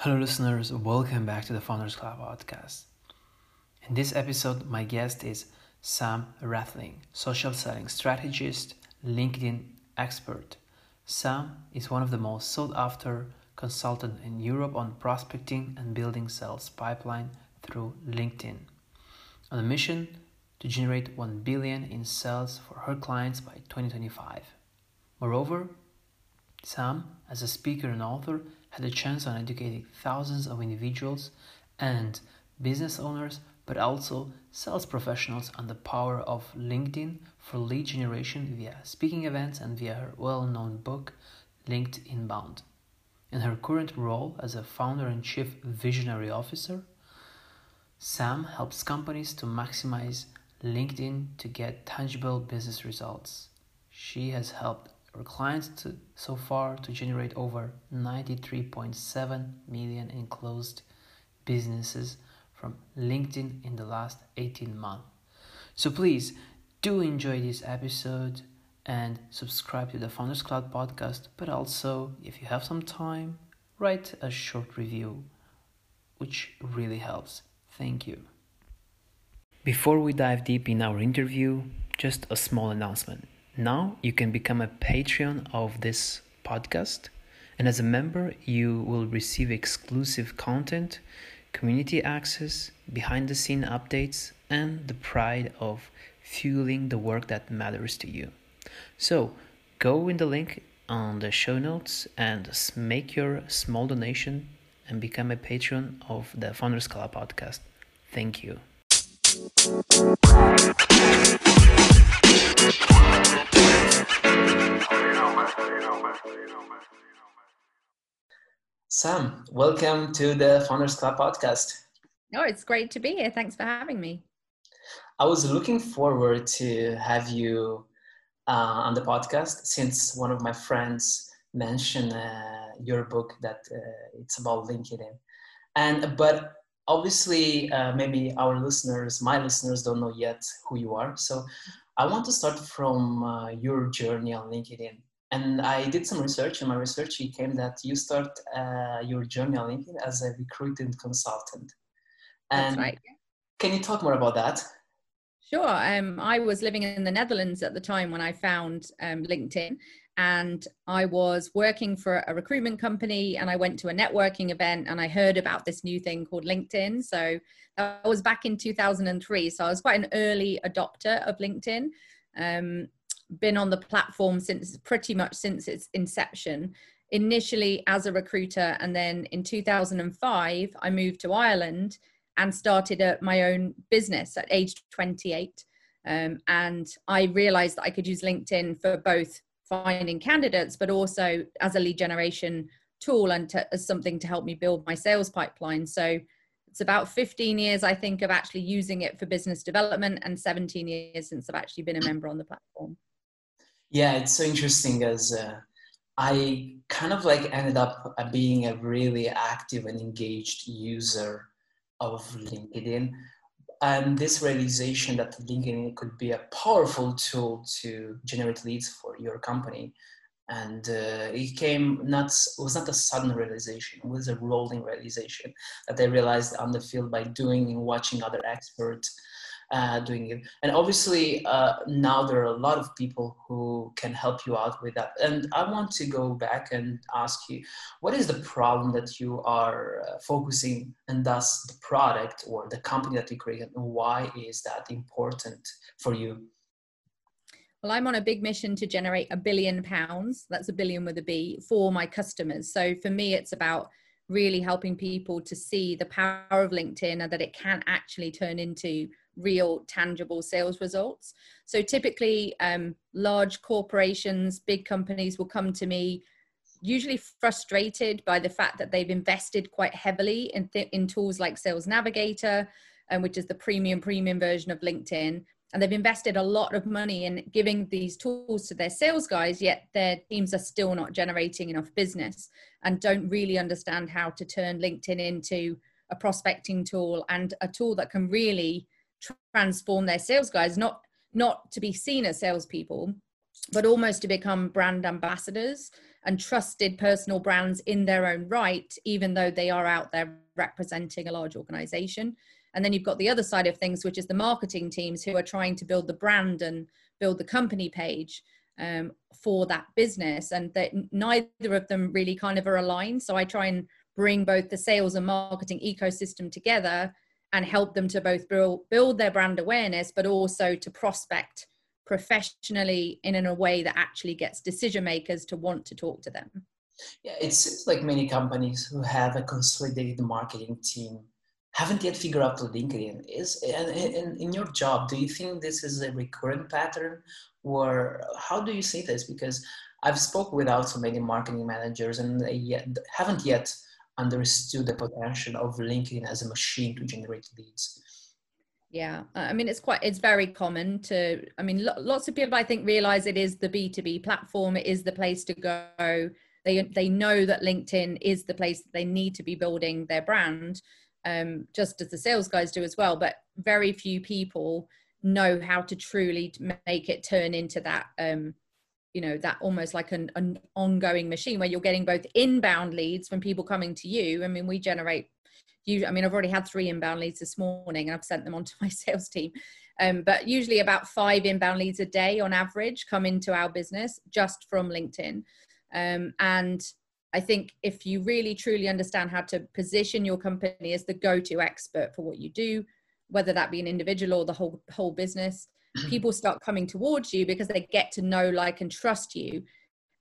Hello, listeners. Welcome back to the Founders Club podcast. In this episode, my guest is Sam Rathling, social selling strategist, LinkedIn expert. Sam is one of the most sought after consultants in Europe on prospecting and building sales pipeline through LinkedIn. On a mission to generate 1 billion in sales for her clients by 2025. Moreover, Sam, as a speaker and author, had a chance on educating thousands of individuals and business owners, but also sales professionals on the power of LinkedIn for lead generation via speaking events and via her well known book, Linked Inbound. In her current role as a founder and chief visionary officer, Sam helps companies to maximize LinkedIn to get tangible business results. She has helped our clients to, so far to generate over 93.7 million in closed businesses from LinkedIn in the last 18 months. So please do enjoy this episode and subscribe to the Founders Club podcast, but also if you have some time, write a short review, which really helps. Thank you. Before we dive deep in our interview, just a small announcement. Now you can become a Patreon of this podcast, and as a member, you will receive exclusive content, community access, behind the scene updates, and the pride of fueling the work that matters to you. So go in the link on the show notes and make your small donation and become a patron of the Founders Club podcast. Thank you. Sam, welcome to the Founders Club podcast. Oh, it's great to be here. Thanks for having me. I was looking forward to have you uh, on the podcast since one of my friends mentioned uh, your book that uh, it's about LinkedIn. And but obviously, uh, maybe our listeners, my listeners, don't know yet who you are. So I want to start from uh, your journey on LinkedIn and I did some research. In my research, it came that you start uh, your journey on LinkedIn as a recruiting consultant. And That's right. Can you talk more about that? Sure. Um, I was living in the Netherlands at the time when I found um, LinkedIn, and I was working for a recruitment company. And I went to a networking event, and I heard about this new thing called LinkedIn. So that was back in 2003. So I was quite an early adopter of LinkedIn. Um, been on the platform since pretty much since its inception. Initially as a recruiter and then in 2005 i moved to ireland and started a, my own business at age 28 um, and i realized that i could use linkedin for both finding candidates but also as a lead generation tool and to, as something to help me build my sales pipeline. So it's about 15 years i think of actually using it for business development and 17 years since i've actually been a member on the platform yeah, it's so interesting as uh, I kind of like ended up uh, being a really active and engaged user of LinkedIn. And this realization that LinkedIn could be a powerful tool to generate leads for your company. And uh, it came not, it was not a sudden realization, it was a rolling realization that I realized on the field by doing and watching other experts uh, doing it. And obviously, uh, now there are a lot of people who can help you out with that. And I want to go back and ask you, what is the problem that you are uh, focusing, and thus the product or the company that you create, and why is that important for you? Well, I'm on a big mission to generate a billion pounds. That's a billion with a B for my customers. So for me, it's about really helping people to see the power of LinkedIn and that it can actually turn into real tangible sales results. So typically, um, large corporations, big companies will come to me usually frustrated by the fact that they've invested quite heavily in, th- in tools like Sales Navigator, um, which is the premium premium version of LinkedIn. And they've invested a lot of money in giving these tools to their sales guys, yet their teams are still not generating enough business and don't really understand how to turn LinkedIn into a prospecting tool and a tool that can really transform their sales guys, not not to be seen as salespeople, but almost to become brand ambassadors and trusted personal brands in their own right, even though they are out there representing a large organization. And then you've got the other side of things, which is the marketing teams who are trying to build the brand and build the company page um, for that business. And that neither of them really kind of are aligned. So I try and bring both the sales and marketing ecosystem together and help them to both build, their brand awareness, but also to prospect professionally in a way that actually gets decision makers to want to talk to them. Yeah, it seems like many companies who have a consolidated marketing team haven't yet figured out what LinkedIn is. And in, in your job, do you think this is a recurrent pattern, or how do you see this? Because I've spoke with also many marketing managers, and they yet, haven't yet understood the potential of LinkedIn as a machine to generate leads. Yeah, I mean it's quite it's very common to I mean lots of people I think realize it is the B2B platform, it is the place to go. They they know that LinkedIn is the place that they need to be building their brand. Um, just as the sales guys do as well, but very few people know how to truly make it turn into that um, you know that almost like an, an ongoing machine where you're getting both inbound leads from people coming to you. I mean we generate you i mean i've already had three inbound leads this morning and i've sent them on to my sales team. Um, but usually about five inbound leads a day on average come into our business just from linkedin. Um, and i think if you really truly understand how to position your company as the go-to expert for what you do whether that be an individual or the whole whole business people start coming towards you because they get to know, like, and trust you.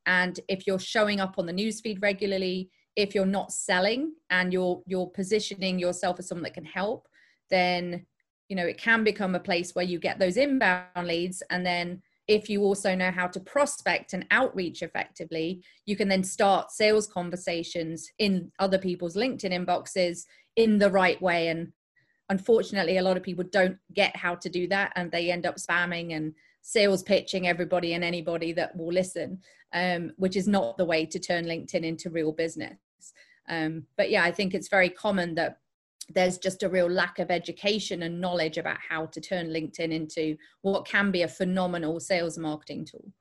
And if you're showing up on the newsfeed regularly, if you're not selling and you're you're positioning yourself as someone that can help, then you know it can become a place where you get those inbound leads and then if you also know how to prospect and outreach effectively, you can then start sales conversations in other people's LinkedIn inboxes in the right way and unfortunately a lot of people don't get how to do that and they end up spamming and sales pitching everybody and anybody that will listen um, which is not the way to turn linkedin into real business. Um, but yeah i think it's very common that there's just a real lack of education and knowledge about how to turn linkedin into what can be a phenomenal sales marketing tool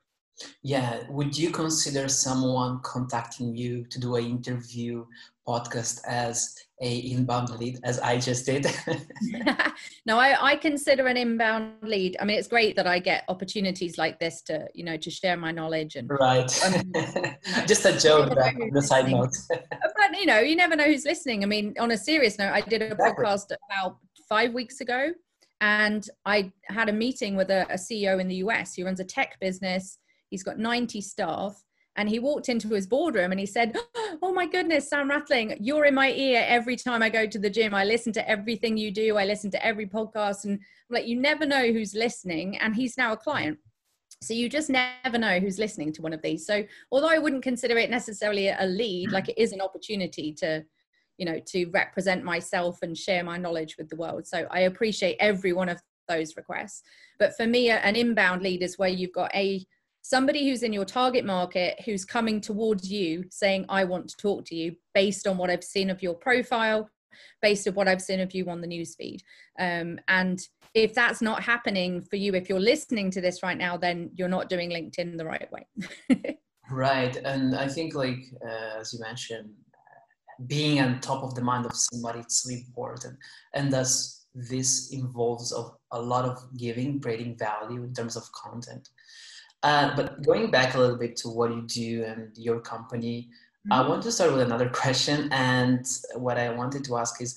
yeah would you consider someone contacting you to do an interview podcast as a inbound lead as I just did? no, I, I consider an inbound lead. I mean, it's great that I get opportunities like this to, you know, to share my knowledge and right. Um, just a joke on the side note. but you know, you never know who's listening. I mean, on a serious note, I did a exactly. podcast about five weeks ago and I had a meeting with a, a CEO in the US. He runs a tech business. He's got 90 staff and he walked into his boardroom and he said, Oh my goodness, Sam Rathling, you're in my ear every time I go to the gym. I listen to everything you do, I listen to every podcast. And I'm like, you never know who's listening. And he's now a client. So you just never know who's listening to one of these. So although I wouldn't consider it necessarily a lead, like it is an opportunity to, you know, to represent myself and share my knowledge with the world. So I appreciate every one of those requests. But for me, an inbound lead is where you've got a somebody who's in your target market who's coming towards you saying i want to talk to you based on what i've seen of your profile based on what i've seen of you on the newsfeed. Um, and if that's not happening for you if you're listening to this right now then you're not doing linkedin the right way. Right and i think like uh, as you mentioned being on top of the mind of somebody is so important. And thus this involves of a lot of giving creating value in terms of content uh, but going back a little bit to what you do and your company, mm-hmm. I want to start with another question. And what I wanted to ask is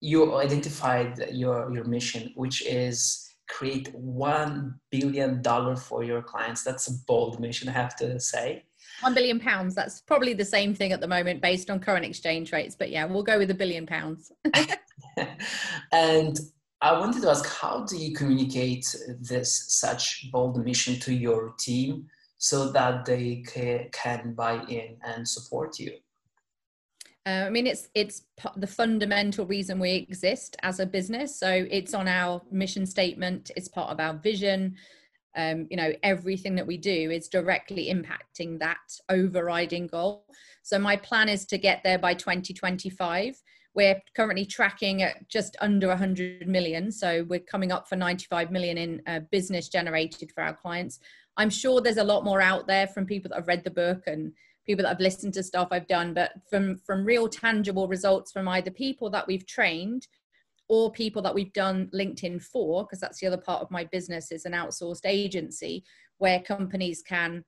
you identified your, your mission, which is create $1 billion for your clients. That's a bold mission, I have to say. One billion pounds. That's probably the same thing at the moment based on current exchange rates. But yeah, we'll go with a billion pounds. and I wanted to ask, how do you communicate this such bold mission to your team so that they can buy in and support you? Uh, I mean, it's it's the fundamental reason we exist as a business. So it's on our mission statement. It's part of our vision. Um, you know, everything that we do is directly impacting that overriding goal. So my plan is to get there by 2025 we're currently tracking at just under 100 million. So we're coming up for 95 million in uh, business generated for our clients. I'm sure there's a lot more out there from people that have read the book and people that have listened to stuff I've done, but from from real tangible results from either people that we've trained or people that we've done LinkedIn for, because that's the other part of my business is an outsourced agency where companies can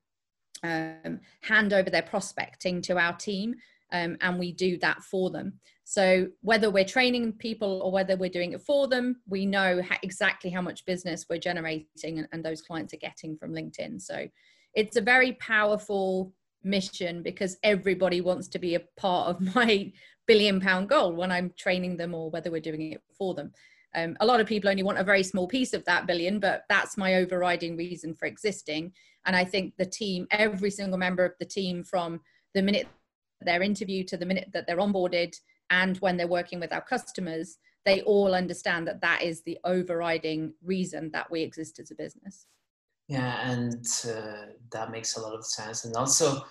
um, hand over their prospecting to our team um, and we do that for them. So whether we're training people or whether we're doing it for them, we know ha- exactly how much business we're generating and, and those clients are getting from LinkedIn. So it's a very powerful mission because everybody wants to be a part of my billion pound goal when I'm training them or whether we're doing it for them. Um, a lot of people only want a very small piece of that billion, but that's my overriding reason for existing. And I think the team, every single member of the team, from the minute they're interviewed to the minute that they're onboarded and when they're working with our customers, they all understand that that is the overriding reason that we exist as a business. Yeah, and uh, that makes a lot of sense. And also,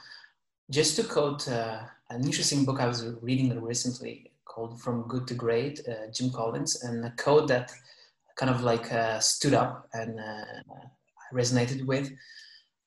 just to quote uh, an interesting book I was reading recently called From Good to Great, uh, Jim Collins, and a quote that kind of like uh, stood up and uh, resonated with.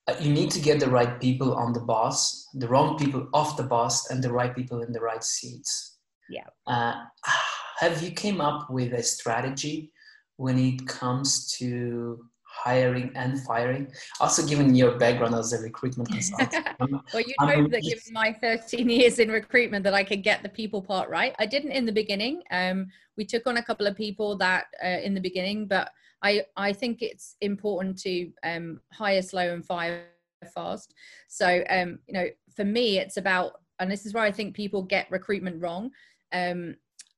Uh, you need to get the right people on the bus, the wrong people off the bus, and the right people in the right seats. Yeah. Uh, have you came up with a strategy when it comes to hiring and firing. Also, given your background as a recruitment consultant. well, you hope that given my 13 years in recruitment that I could get the people part right. I didn't in the beginning. Um, we took on a couple of people that uh, in the beginning, but I, I think it's important to um, hire slow and fire fast. So, um, you know, for me, it's about, and this is where I think people get recruitment wrong. Um,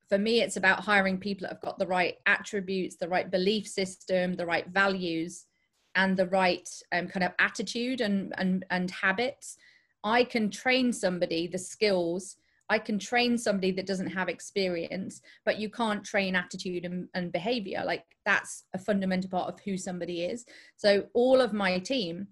for me it's about hiring people that have got the right attributes the right belief system the right values and the right um, kind of attitude and, and and habits. I can train somebody the skills. I can train somebody that doesn't have experience but you can't train attitude and, and behavior. Like that's a fundamental part of who somebody is. So all of my team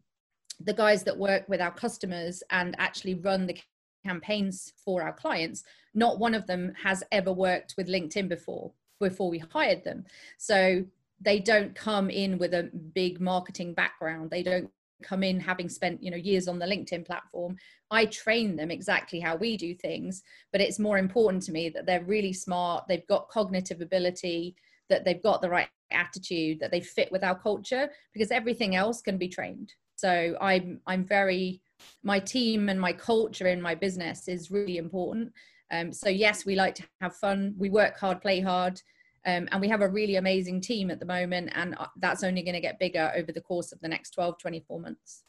the guys that work with our customers and actually run the campaigns for our clients not one of them has ever worked with linkedin before before we hired them. So they don't come in with a big marketing background. They don't come in having spent you know years on the linkedin platform. I train them exactly how we do things but it's more important to me that they're really smart they've got cognitive ability that they've got the right attitude that they fit with our culture because everything else can be trained. So i'm i'm very my team and my culture in my business is really important. Um, so yes, we like to have fun. We work hard, play hard, um, and we have a really amazing team at the moment. And uh, that's only going to get bigger over the course of the next 12, 24 months.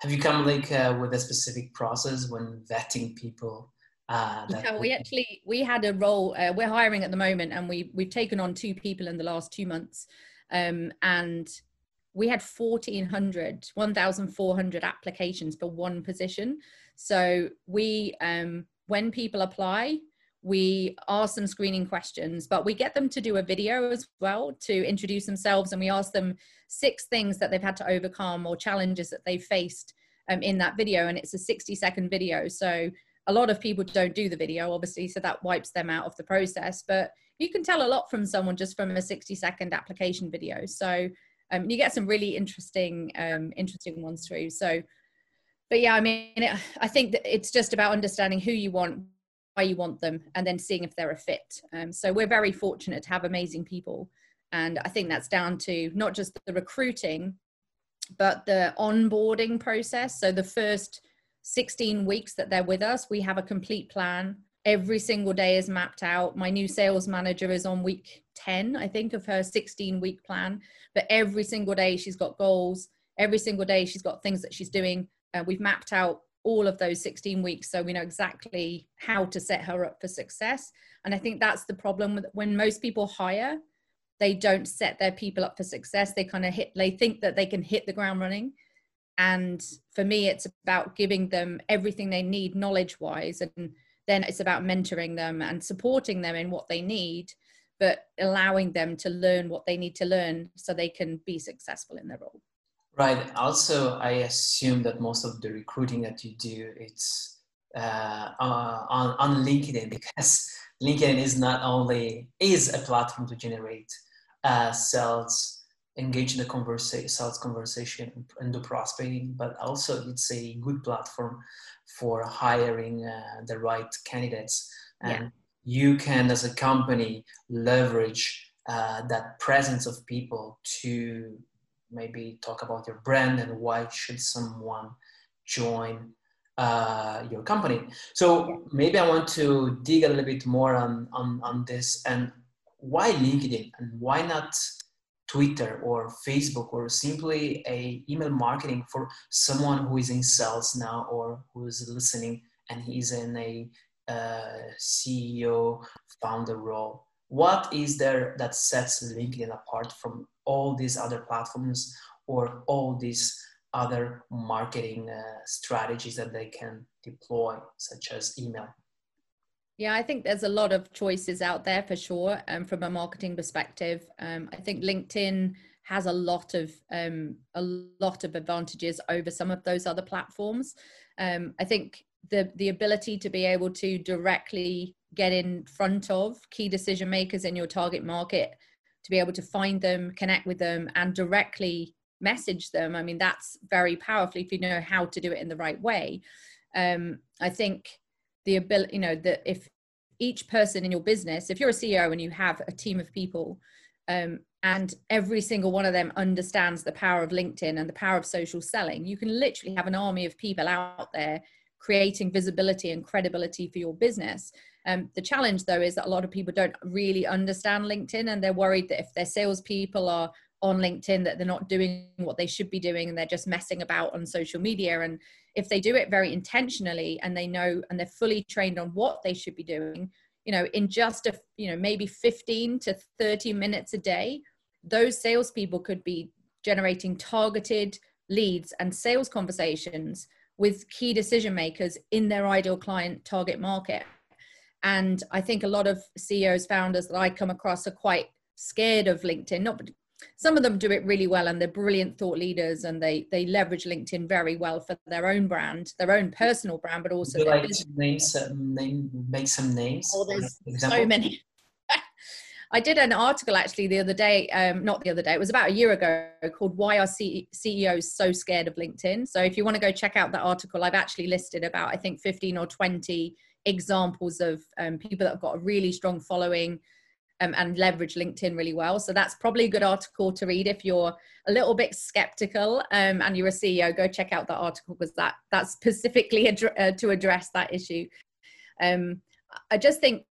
Have you come like uh, with a specific process when vetting people? Uh, yeah, we actually we had a role. Uh, we're hiring at the moment, and we we've taken on two people in the last two months, um, and we had 1400 1400 applications for one position. So we um, when people apply we ask them screening questions but we get them to do a video as well to introduce themselves and we ask them six things that they've had to overcome or challenges that they've faced um, in that video and it's a 60 second video. So a lot of people don't do the video obviously so that wipes them out of the process but you can tell a lot from someone just from a 60 second application video. So um, you get some really interesting um, interesting ones through. So but yeah i mean it, i think that it's just about understanding who you want why you want them and then seeing if they're a fit. Um, so we're very fortunate to have amazing people. And i think that's down to not just the recruiting but the onboarding process. So the first 16 weeks that they're with us we have a complete plan every single day is mapped out. My new sales manager is on week 10, I think, of her 16 week plan. But every single day she's got goals. Every single day she's got things that she's doing. Uh, we've mapped out all of those 16 weeks so we know exactly how to set her up for success. And I think that's the problem with when most people hire, they don't set their people up for success. They kind of hit, they think that they can hit the ground running. And for me, it's about giving them everything they need knowledge wise and then it's about mentoring them and supporting them in what they need but allowing them to learn what they need to learn so they can be successful in their role. Right. Also i assume that most of the recruiting that you do it's uh, on, on linkedin because linkedin is not only is a platform to generate uh, sales engage in the conversation sales conversation and do prospecting but also it's a good platform for hiring uh, the right candidates. And yeah. you can as a company leverage uh, that presence of people to maybe talk about your brand and why should someone join uh, your company. So maybe i want to dig a little bit more on, on, on this and why linkedin and why not Twitter or Facebook or simply a email marketing for someone who is in sales now or who is listening and he's in a uh, CEO founder role. What is there that sets LinkedIn apart from all these other platforms or all these other marketing uh, strategies that they can deploy, such as email? Yeah, I think there's a lot of choices out there for sure. Um, from a marketing perspective, um, I think LinkedIn has a lot of um, a lot of advantages over some of those other platforms. Um, I think the the ability to be able to directly get in front of key decision makers in your target market, to be able to find them, connect with them, and directly message them. I mean, that's very powerful if you know how to do it in the right way. Um, I think the ability you know that if each person in your business if you're a ceo and you have a team of people um, and every single one of them understands the power of linkedin and the power of social selling you can literally have an army of people out there creating visibility and credibility for your business. Um, the challenge though is that a lot of people don't really understand linkedin and they're worried that if their salespeople are on linkedin that they're not doing what they should be doing and they're just messing about on social media and if they do it very intentionally and they know and they're fully trained on what they should be doing you know in just a you know maybe 15 to 30 minutes a day those salespeople could be generating targeted leads and sales conversations with key decision makers in their ideal client target market. And i think a lot of ceos founders that i come across are quite scared of linkedin not some of them do it really well and they're brilliant thought leaders and they they leverage linkedin very well for their own brand their own personal brand but also like names name make some names? Oh there's so many. I did an article actually the other day, um, not the other day, it was about a year ago, called Why Are C- CEOs So Scared of LinkedIn? So if you want to go check out that article, I've actually listed about, I think, 15 or 20 examples of um, people that have got a really strong following, um, and leverage LinkedIn really well. So that's probably a good article to read if you're a little bit skeptical um, and you're a CEO. Go check out that article because that that's specifically uh, to address that issue. Um, I just think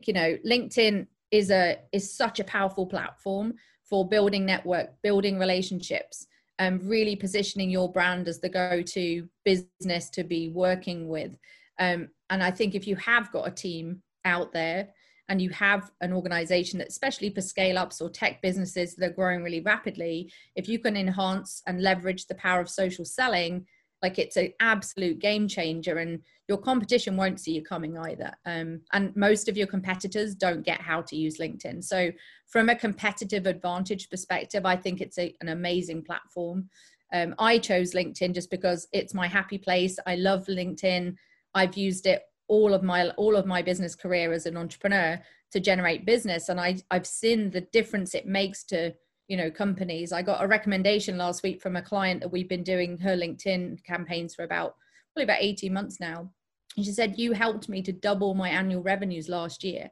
you know LinkedIn is a is such a powerful platform for building network, building relationships, and really positioning your brand as the go-to business to be working with. Um, and I think if you have got a team out there and you have an organization that especially for scale ups or tech businesses that are growing really rapidly if you can enhance and leverage the power of social selling like it's an absolute game changer and your competition won't see you coming either. Um, and most of your competitors don't get how to use linkedin. So from a competitive advantage perspective i think it's a, an amazing platform. Um, i chose linkedin just because it's my happy place. I love linkedin. I've used it all of my all of my business career as an entrepreneur to generate business. And I I've seen the difference it makes to you know companies. I got a recommendation last week from a client that we've been doing her LinkedIn campaigns for about probably about 18 months now. And she said you helped me to double my annual revenues last year.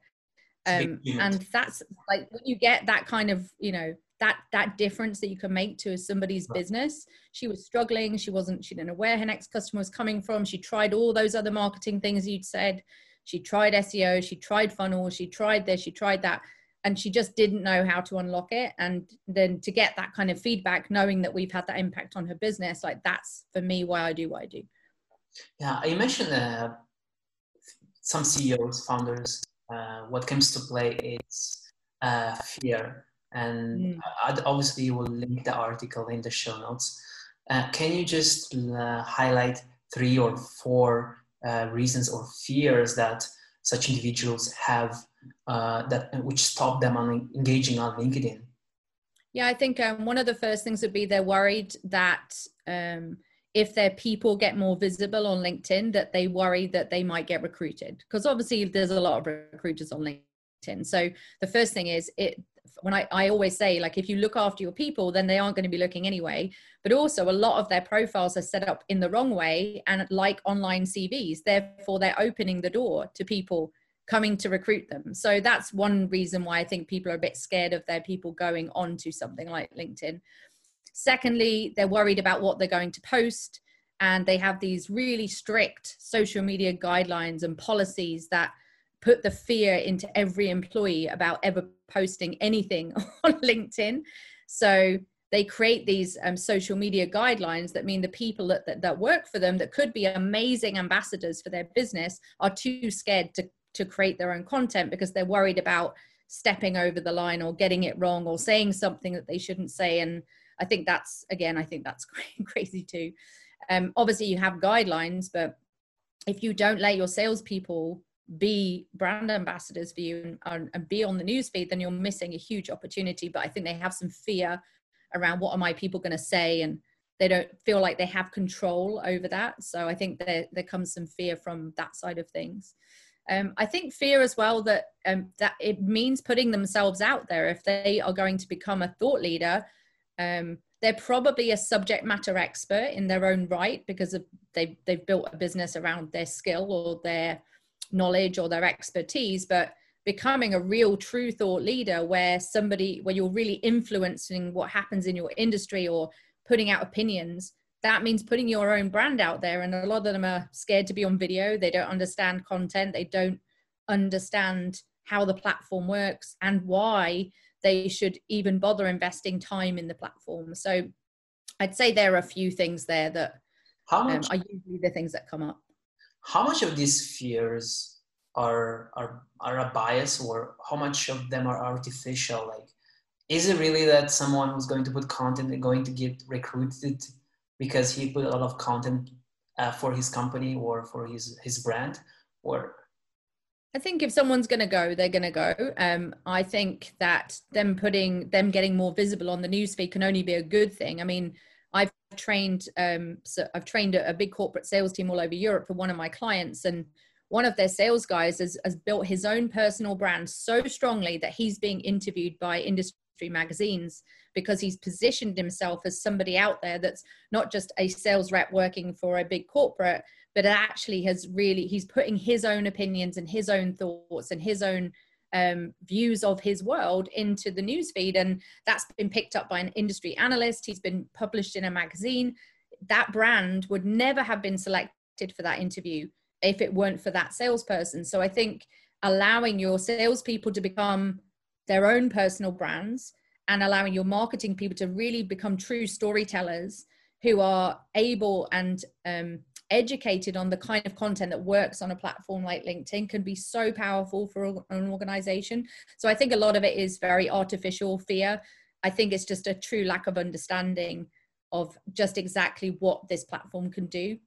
Um, and that's like when you get that kind of you know that that difference that you can make to somebody's right. business. She was struggling. She wasn't she didn't know where her next customer was coming from. She tried all those other marketing things you'd said. She tried seo she tried funnels. She tried this. She tried that. And she just didn't know how to unlock it. And then to get that kind of feedback knowing that we've had that impact on her business like that's for me why i do what i do. Yeah you mentioned uh, some ceos founders uh, what comes to play is uh, fear and mm. I'd obviously will link the article in the show notes. Uh, can you just uh, highlight three or four uh, reasons or fears that such individuals have uh, that which stop them on engaging on LinkedIn? Yeah, I think um, one of the first things would be they're worried that um, if their people get more visible on LinkedIn, that they worry that they might get recruited. Because obviously, there's a lot of recruiters on LinkedIn. So the first thing is it when I, I always say like if you look after your people then they aren't going to be looking anyway. But also a lot of their profiles are set up in the wrong way and like online cvs therefore they're opening the door to people coming to recruit them. So that's one reason why i think people are a bit scared of their people going on to something like linkedin. Secondly they're worried about what they're going to post and they have these really strict social media guidelines and policies that put the fear into every employee about ever posting anything on LinkedIn. So they create these um, social media guidelines that mean the people that, that, that, work for them that could be amazing ambassadors for their business are too scared to, to create their own content because they're worried about stepping over the line or getting it wrong or saying something that they shouldn't say. And I think that's, again, I think that's crazy too. Um, obviously, you have guidelines, but if you don't let your salespeople be brand ambassadors for you and, and be on the newsfeed, then you're missing a huge opportunity. But I think they have some fear around what are my people going to say, and they don't feel like they have control over that. So I think there there comes some fear from that side of things. Um, I think fear as well that um, that it means putting themselves out there. If they are going to become a thought leader, um, they're probably a subject matter expert in their own right because of they they've built a business around their skill or their knowledge or their expertise but becoming a real true thought leader where somebody where you're really influencing what happens in your industry or putting out opinions that means putting your own brand out there and a lot of them are scared to be on video they don't understand content they don't understand how the platform works and why they should even bother investing time in the platform. So I'd say there are a few things there that um, much, um, are usually the things that come up. How much of these fears are are are a bias, or how much of them are artificial? Like, is it really that someone who's going to put content and going to get recruited because he put a lot of content uh, for his company or for his his brand, or I think if someone's going to go, they're going to go. Um, I think that them putting them getting more visible on the newsfeed can only be a good thing. I mean, trained um, so I've trained a, a, big corporate sales team all over Europe for one of my clients, and one of their sales guys has, has built his own personal brand so strongly that he's being interviewed by industry magazines because he's positioned himself as somebody out there that's not just a sales rep working for a big corporate but actually has really he's putting his own opinions and his own thoughts and his own um, views of his world into the newsfeed. And that's been picked up by an industry analyst. He's been published in a magazine. That brand would never have been selected for that interview if it weren't for that salesperson. So i think allowing your salespeople to become their own personal brands and allowing your marketing people to really become true storytellers who are able and um, educated on the kind of content that works on a platform like LinkedIn can be so powerful for an organization. So I think a lot of it is very artificial fear. I think it's just a true lack of understanding of just exactly what this platform can do.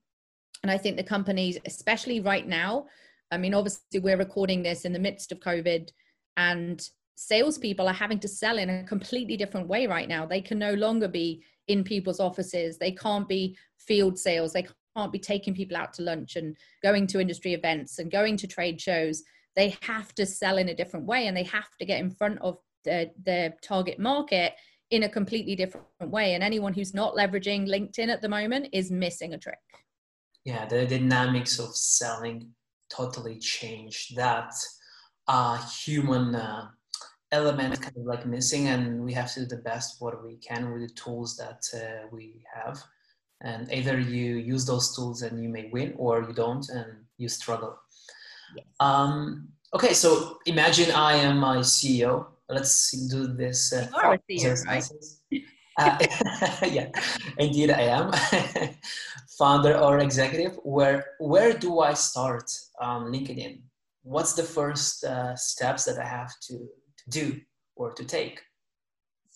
And I think the companies, especially right now, I mean, obviously, we're recording this in the midst of COVID, and salespeople are having to sell in a completely different way right now. They can no longer be in people's offices, they can't be field sales, they can't be taking people out to lunch and going to industry events and going to trade shows. They have to sell in a different way and they have to get in front of their, their target market in a completely different way. And anyone who's not leveraging LinkedIn at the moment is missing a trick. Yeah, the dynamics of selling totally changed. That uh, human uh, element kind of like missing, and we have to do the best what we can with the tools that uh, we have and either you use those tools and you may win or you don't and you struggle. Yes. um, okay so imagine i am my ceo let's do this uh, you are a CEO, right? uh, yeah indeed i am. Founder or executive where where do i start on linkedin? What's the first uh, steps that i have to, to do or to take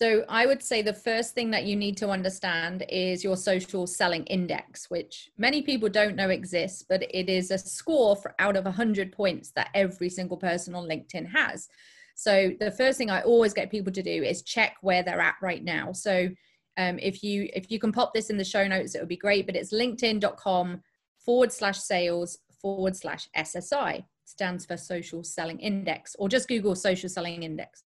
so I would say the first thing that you need to understand is your social selling index, which many people don't know exists, but it is a score for out of 100 points that every single person on LinkedIn has. So the first thing I always get people to do is check where they're at right now. So um, if you if you can pop this in the show notes, it would be great. But it's linkedin.com forward slash sales forward slash SSI stands for social selling index, or just Google social selling index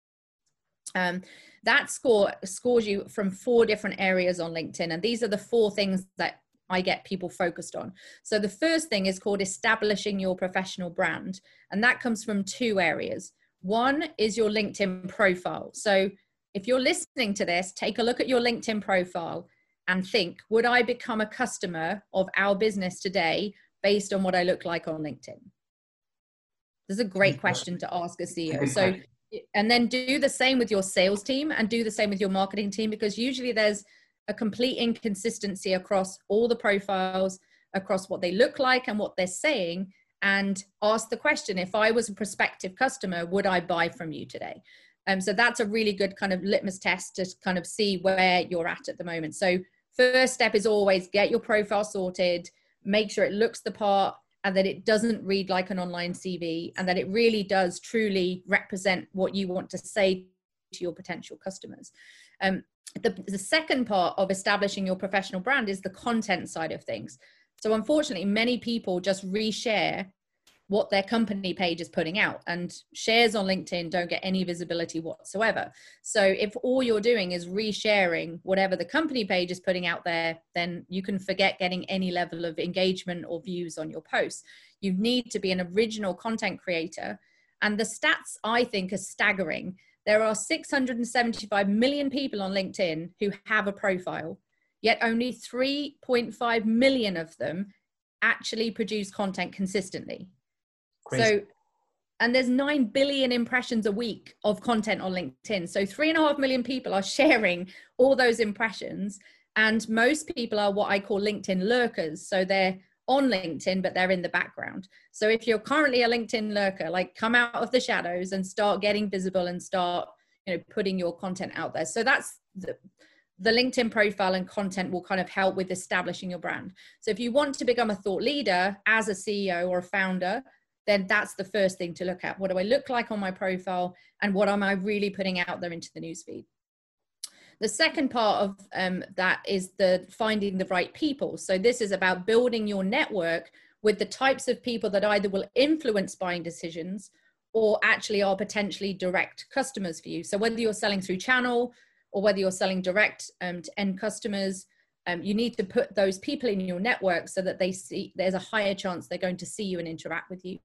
Um, that score scores you from four different areas on LinkedIn. And these are the four things that I get people focused on. So the first thing is called establishing your professional brand. And that comes from two areas. One is your LinkedIn profile. So if you're listening to this, take a look at your LinkedIn profile and think, would I become a customer of our business today based on what I look like on LinkedIn? This is a great question to ask a CEO. So and then do the same with your sales team and do the same with your marketing team because usually there's a complete inconsistency across all the profiles across what they look like and what they're saying and ask the question if i was a prospective customer would i buy from you today? Um, so that's a really good kind of litmus test to kind of see where you're at at the moment. So first step is always get your profile sorted make sure it looks the part and that it doesn't read like an online CV and that it really does truly represent what you want to say to your potential customers. Um, the, the second part of establishing your professional brand is the content side of things. So, unfortunately, many people just reshare what their company page is putting out and shares on linkedin don't get any visibility whatsoever. So if all you're doing is resharing whatever the company page is putting out there then you can forget getting any level of engagement or views on your posts. You need to be an original content creator and the stats i think are staggering. There are 675 million people on linkedin who have a profile yet only 3.5 million of them actually produce content consistently Crazy. So, and there's 9 billion impressions a week of content on LinkedIn. So, three and a half million people are sharing all those impressions. And most people are what I call LinkedIn lurkers. So, they're on LinkedIn, but they're in the background. So, if you're currently a LinkedIn lurker, like come out of the shadows and start getting visible and start, you know, putting your content out there. So, that's the, the LinkedIn profile and content will kind of help with establishing your brand. So if you want to become a thought leader as a CEO or a founder, then that's the first thing to look at. What do I look like on my profile? And what am I really putting out there into the newsfeed? The second part of um, that is the finding the right people. So this is about building your network with the types of people that either will influence buying decisions or actually are potentially direct customers for you. So whether you're selling through channel or whether you're selling direct um, to end customers, um, you need to put those people in your network so that they see there's a higher chance they're going to see you and interact with you.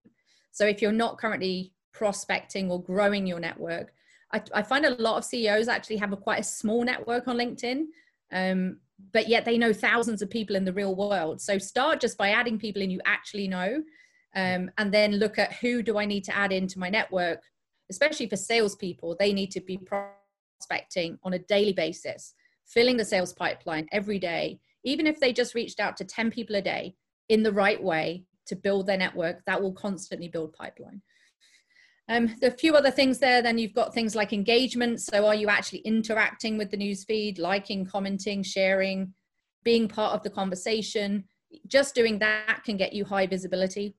So if you're not currently prospecting or growing your network i, I find a lot of ceos actually have a quite a small network on linkedin um, but yet they know thousands of people in the real world. So start just by adding people in you actually know um, and then look at who do i need to add into my network especially for salespeople they need to be prospecting on a daily basis filling the sales pipeline every day, even if they just reached out to 10 people a day in the right way to build their network, that will constantly build pipeline. Um, there are a few other things there. Then you've got things like engagement. So, are you actually interacting with the newsfeed, liking, commenting, sharing, being part of the conversation? Just doing that can get you high visibility.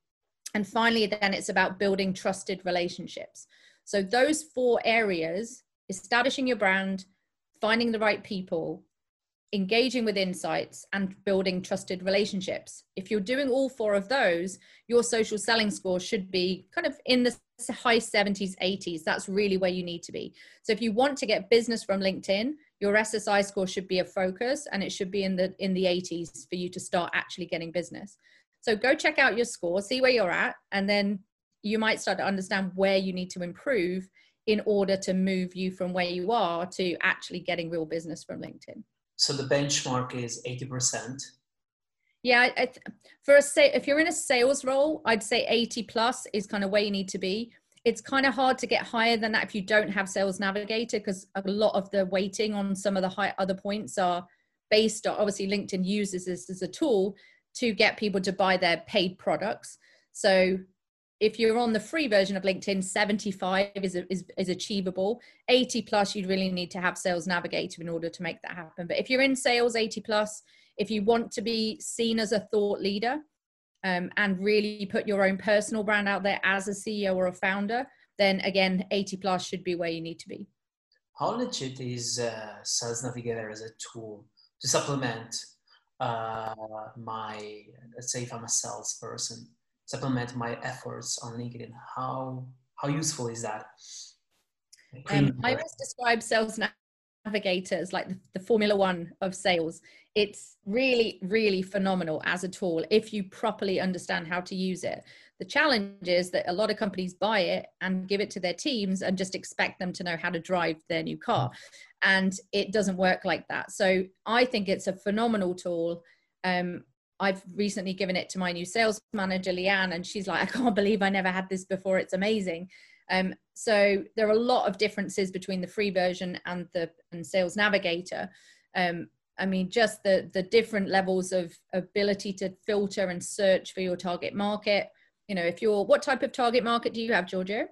And finally, then it's about building trusted relationships. So, those four areas establishing your brand, finding the right people, engaging with insights, and building trusted relationships. If you're doing all four of those, your social selling score should be kind of in the high 70s, 80s. That's really where you need to be. So if you want to get business from LinkedIn, your SSI score should be a focus and it should be in the in the 80s for you to start actually getting business. So go check out your score, see where you're at, and then you might start to understand where you need to improve in order to move you from where you are to actually getting real business from LinkedIn. So the benchmark is 80%. Yeah, for a say, if you're in a sales role, I'd say 80 plus is kind of where you need to be. It's kind of hard to get higher than that if you don't have Sales Navigator because a lot of the weighting on some of the high other points are based on obviously LinkedIn uses this as a tool to get people to buy their paid products. So if you're on the free version of LinkedIn, 75 is, is, is achievable. 80 plus, you'd really need to have Sales Navigator in order to make that happen. But if you're in sales, 80 plus, if you want to be seen as a thought leader um, and really put your own personal brand out there as a CEO or a founder, then again, 80 plus should be where you need to be. How legit is uh, Sales Navigator as a tool to supplement uh, my, let's say, if I'm a salesperson? Supplement my efforts on LinkedIn? How how useful is that? Um, I always describe sales navigators like the, the formula one of sales. It's really really phenomenal as a tool if you properly understand how to use it. The challenge is that a lot of companies buy it and give it to their teams and just expect them to know how to drive their new car. And it doesn't work like that. So i think it's a phenomenal tool. Um, I've recently given it to my new sales manager, Leanne, and she's like, I can't believe I never had this before. It's amazing. Um, so there are a lot of differences between the free version and the and Sales Navigator. Um, I mean, just the the different levels of ability to filter and search for your target market. You know, if you're what type of target market do you have, Giorgio?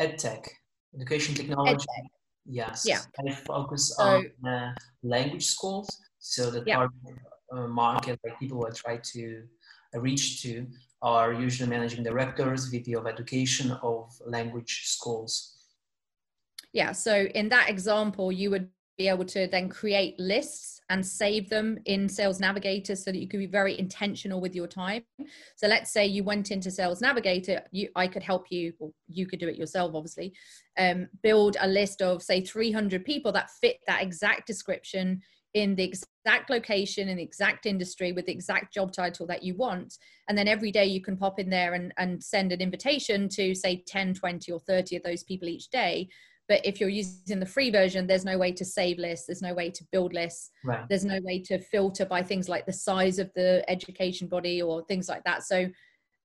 EdTech, education technology. EdTech. Yes. Yeah. I focus So- on uh, language schools. So the Yeah. target market, like people I try to uh, reach to, are usually managing directors, VP of education of language schools. Yeah. So in that example, you would be able to then create lists and save them in Sales Navigator so that you could be very intentional with your time. So let's say you went into Sales Navigator, you I could help you, or you could do it yourself, obviously. Um, build a list of say 300 people that fit that exact description in the exact location in the exact industry with the exact job title that you want. And then every day you can pop in there and, and send an invitation to say 10 20 or 30 of those people each day. But if you're using the free version there's no way to save lists there's no way to build lists Right. there's no way to filter by things like the size of the education body or things like that. So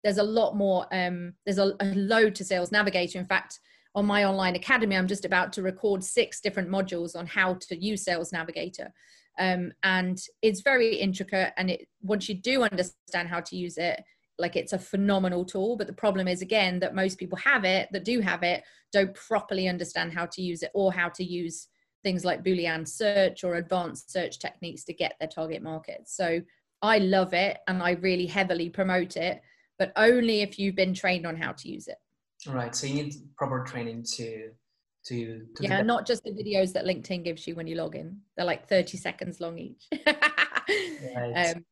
there's a lot more um, there's a, a load to sales navigator. In fact on my online academy i'm just about to record six different modules on how to use sales navigator. Um, and it's very intricate and it once you do understand how to use it like it's a phenomenal tool. But the problem is again that most people have it that do have it don't properly understand how to use it or how to use things like boolean search or advanced search techniques to get their target market. So i love it and i really heavily promote it but only if you've been trained on how to use it Right. So you need proper training to to to yeah not just the videos that linkedin gives you when you log in they're like 30 seconds long each Right. um,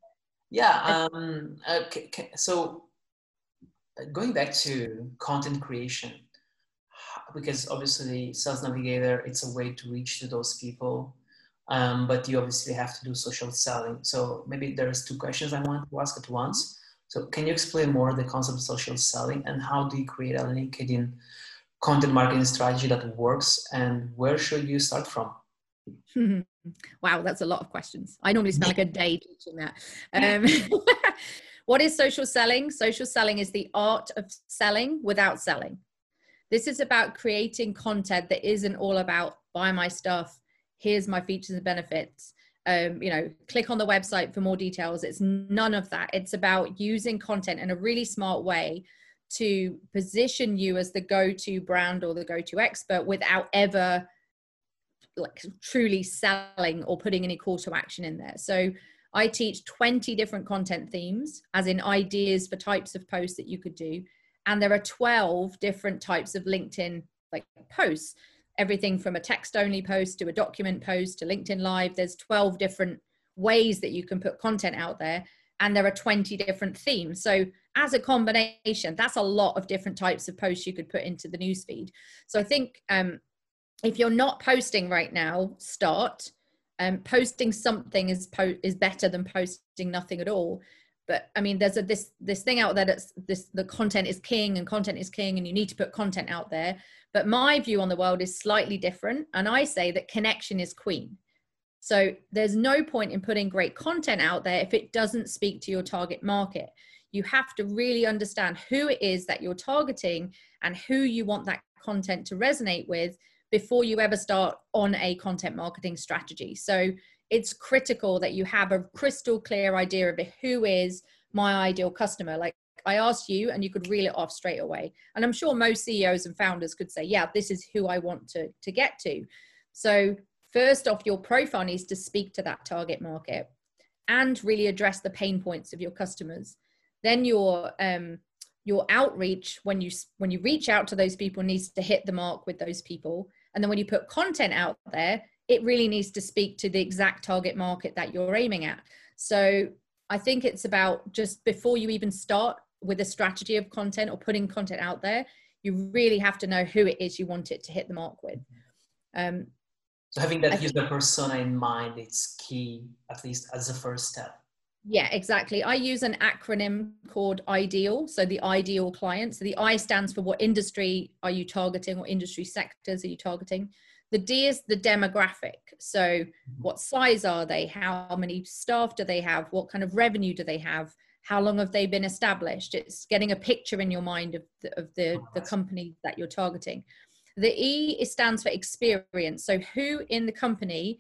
Yeah. Um, okay, okay, so uh, going back to content creation, because obviously Sales Navigator, it's a way to reach to those people, um, but you obviously have to do social selling. So maybe there's two questions I want to ask at once. So can you explain more the concept of social selling and how do you create a LinkedIn content marketing strategy that works and where should you start from? wow, that's a lot of questions. I normally spend like a day teaching that. Um, what is social selling? Social selling is the art of selling without selling. This is about creating content that isn't all about buy my stuff, here's my features and benefits. Um, you know, click on the website for more details. It's none of that. It's about using content in a really smart way to position you as the go-to brand or the go-to expert without ever like truly selling or putting any call to action in there. So I teach 20 different content themes, as in ideas for types of posts that you could do. And there are 12 different types of LinkedIn like posts, everything from a text only post to a document post to LinkedIn Live. There's 12 different ways that you can put content out there. And there are 20 different themes. So as a combination, that's a lot of different types of posts you could put into the newsfeed. So I think um, if you're not posting right now start um, posting something is po- is better than posting nothing at all but i mean there's a this this thing out there that's this the content is king and content is king and you need to put content out there. But my view on the world is slightly different. And i say that connection is queen. So there's no point in putting great content out there if it doesn't speak to your target market. You have to really understand who it is that you're targeting and who you want that content to resonate with before you ever start on a content marketing strategy. So it's critical that you have a crystal clear idea of who is my ideal customer. Like I asked you, and you could reel it off straight away. And I'm sure most CEOs and founders could say, yeah, this is who I want to, to get to. So, first off, your profile needs to speak to that target market and really address the pain points of your customers. Then your um, your outreach when you when you reach out to those people needs to hit the mark with those people and then when you put content out there it really needs to speak to the exact target market that you're aiming at so i think it's about just before you even start with a strategy of content or putting content out there you really have to know who it is you want it to hit the mark with Um, so having that user persona in mind, it's key, at least as a first step. Yeah, exactly. I use an acronym called IDEAL. So the ideal client. So the I stands for what industry are you targeting? What industry sectors are you targeting? The D is the demographic. So mm-hmm. what size are they? How many staff do they have? What kind of revenue do they have? How long have they been established? It's getting a picture in your mind of the, of the, the company that you're targeting. The E stands for experience. So who in the company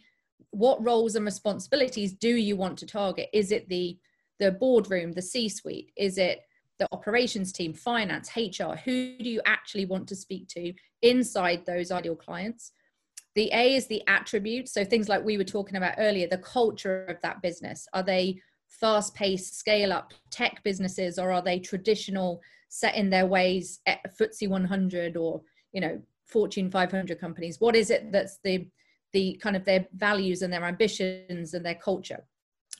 what roles and responsibilities do you want to target? Is it the the boardroom the c suite is it the operations team finance hr who do you actually want to speak to inside those ideal clients? The a is the attributes. So things like we were talking about earlier the culture of that business. Are they fast paced scale up tech businesses or are they traditional set in their ways at FTSE 100 or you know fortune 500 companies? What is it that's the the kind of their values and their ambitions and their culture.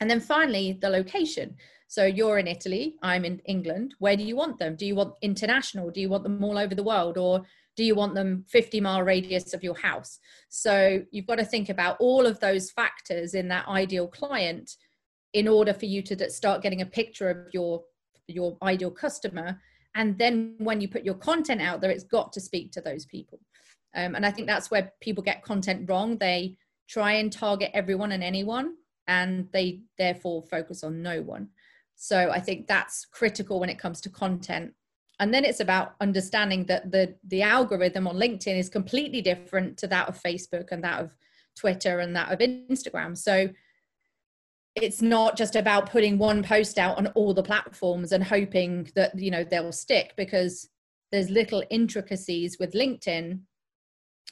And then finally, the location. So you're in Italy, I'm in England. Where do you want them? Do you want international? Do you want them all over the world? Or do you want them 50 mile radius of your house? So you've got to think about all of those factors in that ideal client in order for you to start getting a picture of your your ideal customer and then when you put your content out there it's got to speak to those people um, and I think that's where people get content wrong. They try and target everyone and anyone, and they therefore focus on no one. So I think that's critical when it comes to content. And then it's about understanding that the the algorithm on LinkedIn is completely different to that of Facebook and that of Twitter and that of Instagram. So it's not just about putting one post out on all the platforms and hoping that you know they'll stick because there's little intricacies with LinkedIn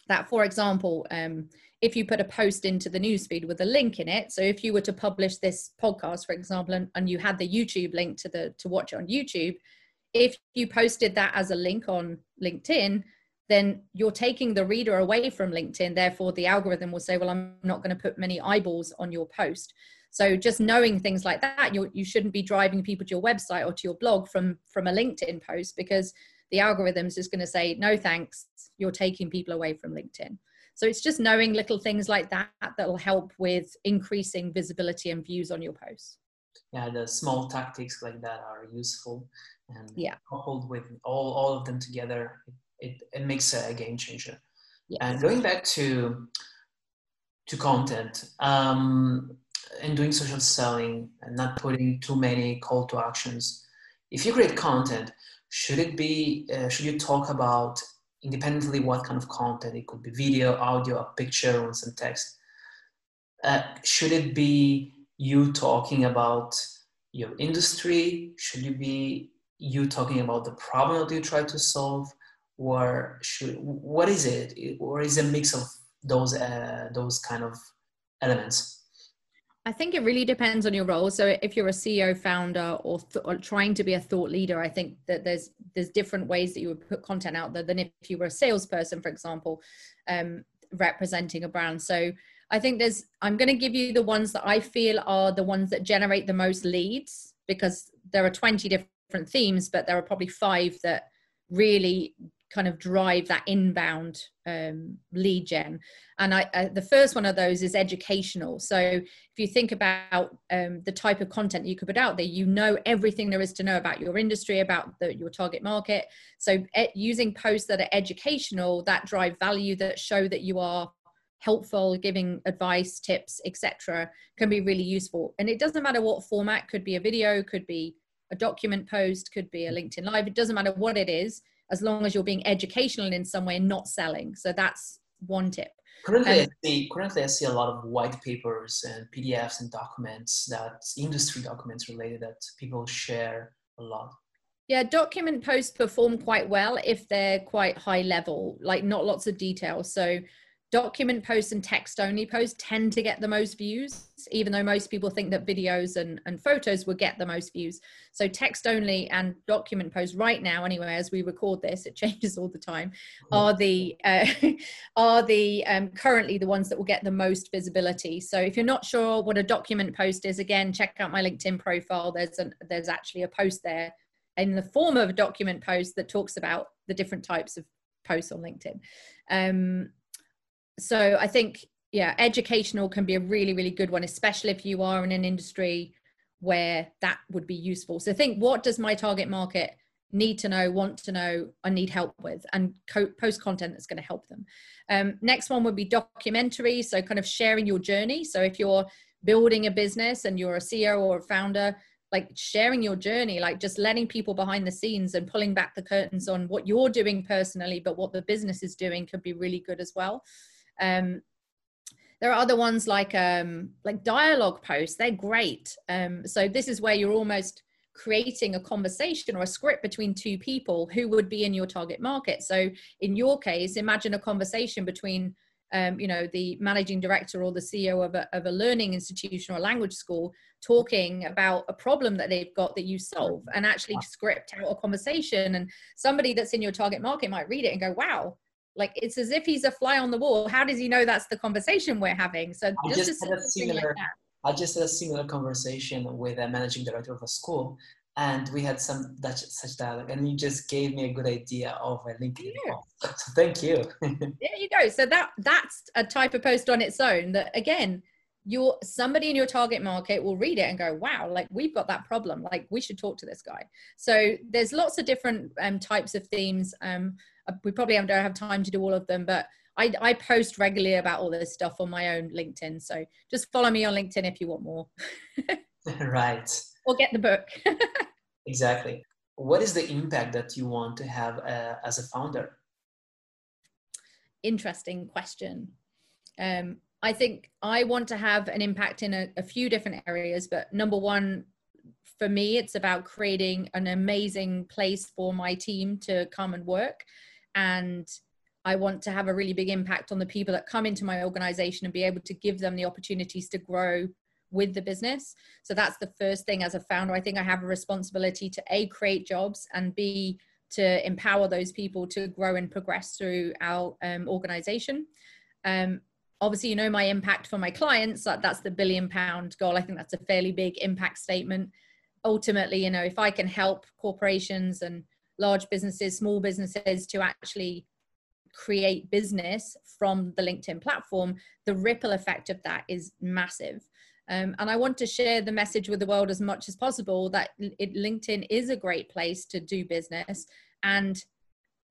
that for example um, if you put a post into the newsfeed with a link in it so if you were to publish this podcast for example and, and you had the youtube link to the to watch it on youtube if you posted that as a link on linkedin then you're taking the reader away from linkedin. Therefore the algorithm will say well i'm not going to put many eyeballs on your post. So just knowing things like that you you shouldn't be driving people to your website or to your blog from from a linkedin post because the algorithm's just going to say no thanks you're taking people away from linkedin. So it's just knowing little things like that that will help with increasing visibility and views on your posts. Yeah the small tactics like that are useful and yeah. coupled with all, all of them together it, it makes a game changer. Yes. and going back to to content um, and doing social selling and not putting too many call to actions if you create content should it be uh, should you talk about independently what kind of content? It could be video audio a picture or some text. Uh, should it be you talking about your industry? Should it be you talking about the problem that you try to solve? Or should what is it? Or is it a mix of those uh, those kind of elements I think it really depends on your role. So if you're a CEO, founder, or, th- or, trying to be a thought leader, I think that there's there's different ways that you would put content out there than if you were a salesperson, for example, um, representing a brand. So I think there's I'm going to give you the ones that I feel are the ones that generate the most leads because there are 20 different themes, but there are probably five that really kind of drive that inbound um, lead gen. And I, I, the first one of those is educational. So if you think about um, the type of content you could put out there, you know everything there is to know about your industry, about the, your target market. So using posts that are educational, that drive value, that show that you are helpful giving advice tips etc can be really useful and it doesn't matter what format could be a video could be a document post could be a linkedin live it doesn't matter what it is as long as you're being educational in some way, and not selling. So that's one tip. Currently, um, I see, currently I see a lot of white papers and PDFs and documents that industry documents related that people share a lot. Yeah, document posts perform quite well if they're quite high level, like not lots of detail. So document posts and text only posts tend to get the most views even though most people think that videos and, and photos will get the most views. So text only and document posts right now anyway as we record this it changes all the time are the uh, are the um, currently the ones that will get the most visibility. So if you're not sure what a document post is again check out my linkedin profile. There's an there's actually a post there in the form of a document post that talks about the different types of posts on linkedin. Um, so I think yeah, educational can be a really really good one, especially if you are in an industry where that would be useful. So think, what does my target market need to know, want to know, or need help with, and co- post content that's going to help them. Um, next one would be documentary. So kind of sharing your journey. So if you're building a business and you're a CEO or a founder, like sharing your journey, like just letting people behind the scenes and pulling back the curtains on what you're doing personally, but what the business is doing could be really good as well. Um, there are other ones like um, like dialogue posts. They're great. Um, so this is where you're almost creating a conversation or a script between two people who would be in your target market. So in your case, imagine a conversation between um, you know the managing director or the ceo of a, of a learning institution or language school talking about a problem that they've got that you solve and actually script out a conversation and somebody that's in your target market might read it and go wow like it's as if he's a fly on the wall. How does he know that's the conversation we're having? So I just, just had a similar like I just had a similar conversation with a managing director of a school and we had some Dutch, such dialogue and you just gave me a good idea of a linkedin yeah. so thank you. There you go. So that that's a type of post on its own that again your somebody in your target market will read it and go wow like we've got that problem. Like we should talk to this guy. So there's lots of different um, types of themes. Um, we probably don't have time to do all of them, but I, I post regularly about all this stuff on my own LinkedIn. So just follow me on LinkedIn if you want more. right. Or get the book. exactly. What is the impact that you want to have uh, as a founder? Interesting question. Um, I think I want to have an impact in a, a few different areas, but number one, for me, it's about creating an amazing place for my team to come and work and I want to have a really big impact on the people that come into my organization and be able to give them the opportunities to grow with the business. So that's the first thing as a founder. I think I have a responsibility to A, create jobs and B, to empower those people to grow and progress through our um, organization. Um, obviously, you know, my impact for my clients, that, that's the billion pound goal. I think that's a fairly big impact statement. Ultimately, you know, if I can help corporations and large businesses, small businesses to actually create business from the LinkedIn platform, the ripple effect of that is massive. Um, and I want to share the message with the world as much as possible that it, LinkedIn is a great place to do business and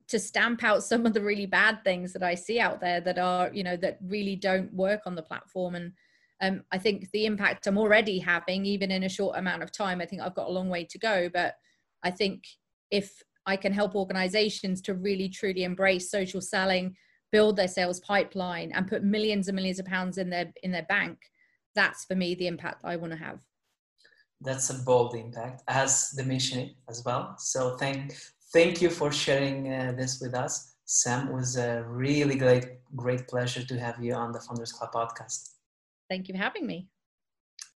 to stamp out some of the really bad things that I see out there that are, you know, that really don't work on the platform. And um, I think the impact I'm already having, even in a short amount of time, I think I've got a long way to go. But I think if I can help organizations to really truly embrace social selling, build their sales pipeline, and put millions and millions of pounds in their in their bank. That's for me the impact I want to have. That's a bold impact, as the mission as well. So thank thank you for sharing uh, this with us. Sam, it was a really great great pleasure to have you on the Founders Club podcast. Thank you for having me.